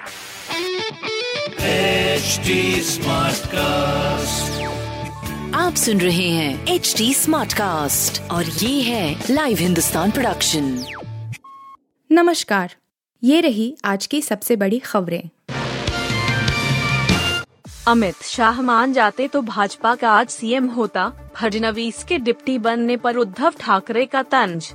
HD Smartcast. आप सुन रहे हैं एच डी स्मार्ट कास्ट और ये है लाइव हिंदुस्तान प्रोडक्शन नमस्कार ये रही आज की सबसे बड़ी खबरें। अमित शाह मान जाते तो भाजपा का आज सीएम होता फडनवीस के डिप्टी बनने पर उद्धव ठाकरे का तंज।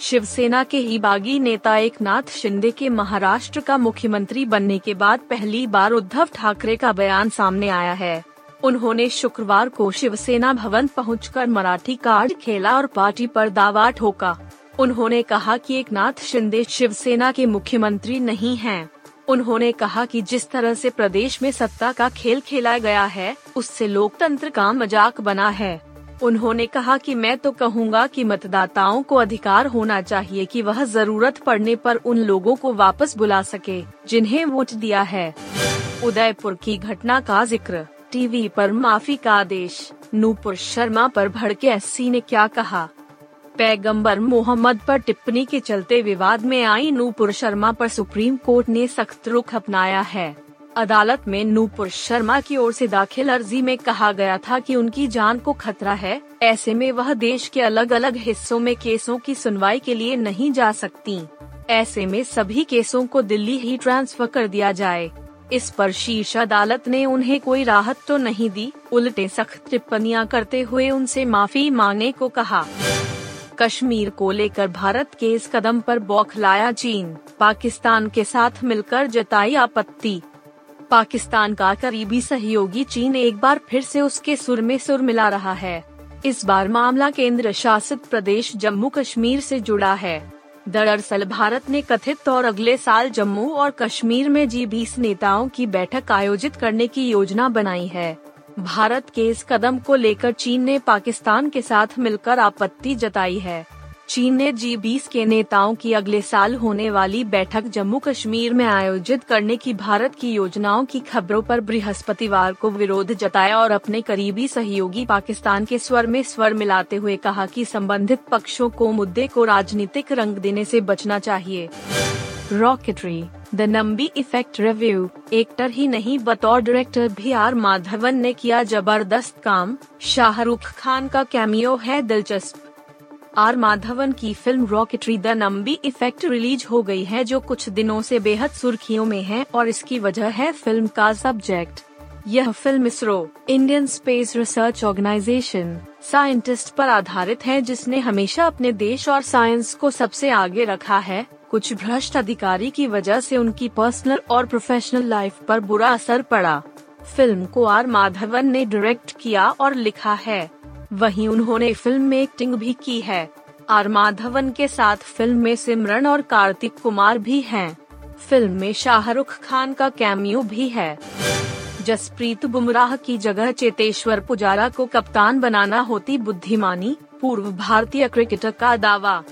शिवसेना के ही बागी नेता एक नाथ शिंदे के महाराष्ट्र का मुख्यमंत्री बनने के बाद पहली बार उद्धव ठाकरे का बयान सामने आया है। उन्होंने शुक्रवार को शिवसेना भवन पहुंचकर मराठी कार्ड खेला और पार्टी पर दावा ठोका। उन्होंने कहा कि एक नाथ शिंदे शिवसेना के मुख्यमंत्री नहीं हैं। उन्होंने कहा कि जिस तरह से प्रदेश में सत्ता का खेल खेला गया है, उससे लोकतंत्र का मज़ाक बना है। उन्होंने कहा कि मैं तो कहूँगा कि मतदाताओं को अधिकार होना चाहिए कि वह ज़रूरत पड़ने पर उन लोगों को वापस बुला सके, जिन्हें वोट दिया है। उदयपुर की घटना का ज़िक्र, टीवी पर माफ़ी का आदेश, नूपुर शर्मा पर भड़के एससी ने क्या कहा? पैगंबर मोहम्मद पर टिप्पणी के चलते विवाद में आई नूपुर शर्मा पर सुप्रीम कोर्ट ने सख्त रुख अपनाया है। अदालत में नूपुर शर्मा की ओर से दाखिल अर्जी में कहा गया था कि उनकी जान को खतरा है। ऐसे में वह देश के अलग अलग हिस्सों में केसों की सुनवाई के लिए नहीं जा सकती। ऐसे में सभी केसों को दिल्ली ही ट्रांसफ़र कर दिया जाए। इस पर शीर्ष अदालत ने उन्हें कोई राहत तो नहीं दी, उल्टे सख्त टिप्पणियाँ करते हुए उनसे माफ़ी मांगने को कहा। कश्मीर को लेकर भारत के इस कदम पर बौखलाया चीन। पाकिस्तान के साथ मिलकर जताई आपत्ति। पाकिस्तान का करीबी सहयोगी चीन एक बार फिर से उसके सुर में सुर मिला रहा है। इस बार मामला केंद्र शासित प्रदेश जम्मू कश्मीर से जुड़ा है। दरअसल भारत ने कथित तौर अगले साल जम्मू और कश्मीर में जी बीस नेताओं की बैठक आयोजित करने की योजना बनाई है। भारत के इस कदम को लेकर चीन ने पाकिस्तान के साथ मिलकर आपत्ति जताई है। चीन ने जी बीस के नेताओं की अगले साल होने वाली बैठक जम्मू कश्मीर में आयोजित करने की भारत की योजनाओं की खबरों पर बृहस्पतिवार को विरोध जताया और अपने करीबी सहयोगी पाकिस्तान के स्वर में स्वर मिलाते हुए कहा कि संबंधित पक्षों को मुद्दे को राजनीतिक रंग देने से बचना चाहिए। Rocketry the Nambi effect review actor ही नहीं, बतौर डायरेक्टर भी आर माधवन ने किया ज़बरदस्त काम। शाहरुख खान का कैमियो है दिलचस्प। आर माधवन की film Rocketry the Nambi effect release हो गई है, जो कुछ दिनों से बेहद सुर्खियों में है और इसकी वजह है फ़िल्म का सब्जेक्ट। यह film ISRO, Indian space research organisation, scientist पर आधारित है, जिसने हमेशा अपने देश और साइंस को सबसे आगे रखा है। कुछ भ्रष्ट अधिकारी की वजह से उनकी पर्सनल और प्रोफेशनल लाइफ पर बुरा असर पड़ा। फ़िल्म को आर माधवन ने डायरेक्ट किया और लिखा है। वहीं उन्होंने फ़िल्म में एक्टिंग भी की है। आर माधवन के साथ फ़िल्म में सिमरन और कार्तिक कुमार भी हैं। फ़िल्म में शाहरुख खान का कैमियो भी है। जसप्रीत बुमराह की जगह चेतेश्वर पुजारा को कप्तान बनाना होती बुद्धिमानी, पूर्व भारतीय क्रिकेटर का दावा।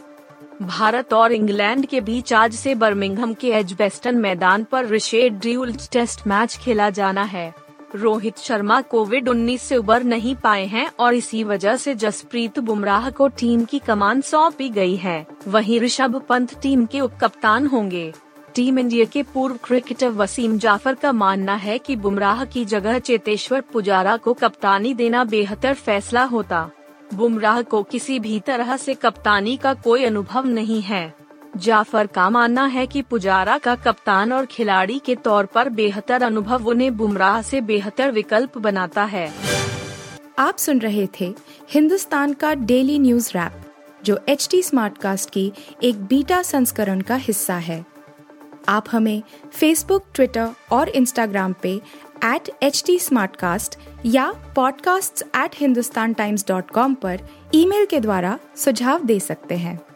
भारत और इंग्लैंड के बीच आज से बर्मिंघम के एजबेस्टन मैदान पर रिशेड ड्यूल टेस्ट मैच खेला जाना है। रोहित शर्मा कोविड 19 से उबर नहीं पाए हैं और इसी वजह से जसप्रीत बुमराह को टीम की कमान सौंपी गई है। वहीं ऋषभ पंत टीम के उप कप्तान होंगे। टीम इंडिया के पूर्व क्रिकेटर वसीम जाफ़र का मानना है कि बुमराह की जगह चेतेश्वर पुजारा को कप्तानी देना बेहतर फैसला होता। बुमराह को किसी भी तरह से कप्तानी का कोई अनुभव नहीं है। जाफ़र का मानना है कि पुजारा का कप्तान और खिलाड़ी के तौर पर बेहतर अनुभव उन्हें बुमराह से बेहतर विकल्प बनाता है। आप सुन रहे थे हिंदुस्तान का डेली न्यूज़ रैप, जो एच टी स्मार्ट कास्ट की एक बीटा संस्करण का हिस्सा है। आप हमें फेसबुक ट्विटर और इंस्टाग्राम पे एट एच टी या podcasts@hindustantimes.com पर ईमेल के द्वारा सुझाव दे सकते हैं।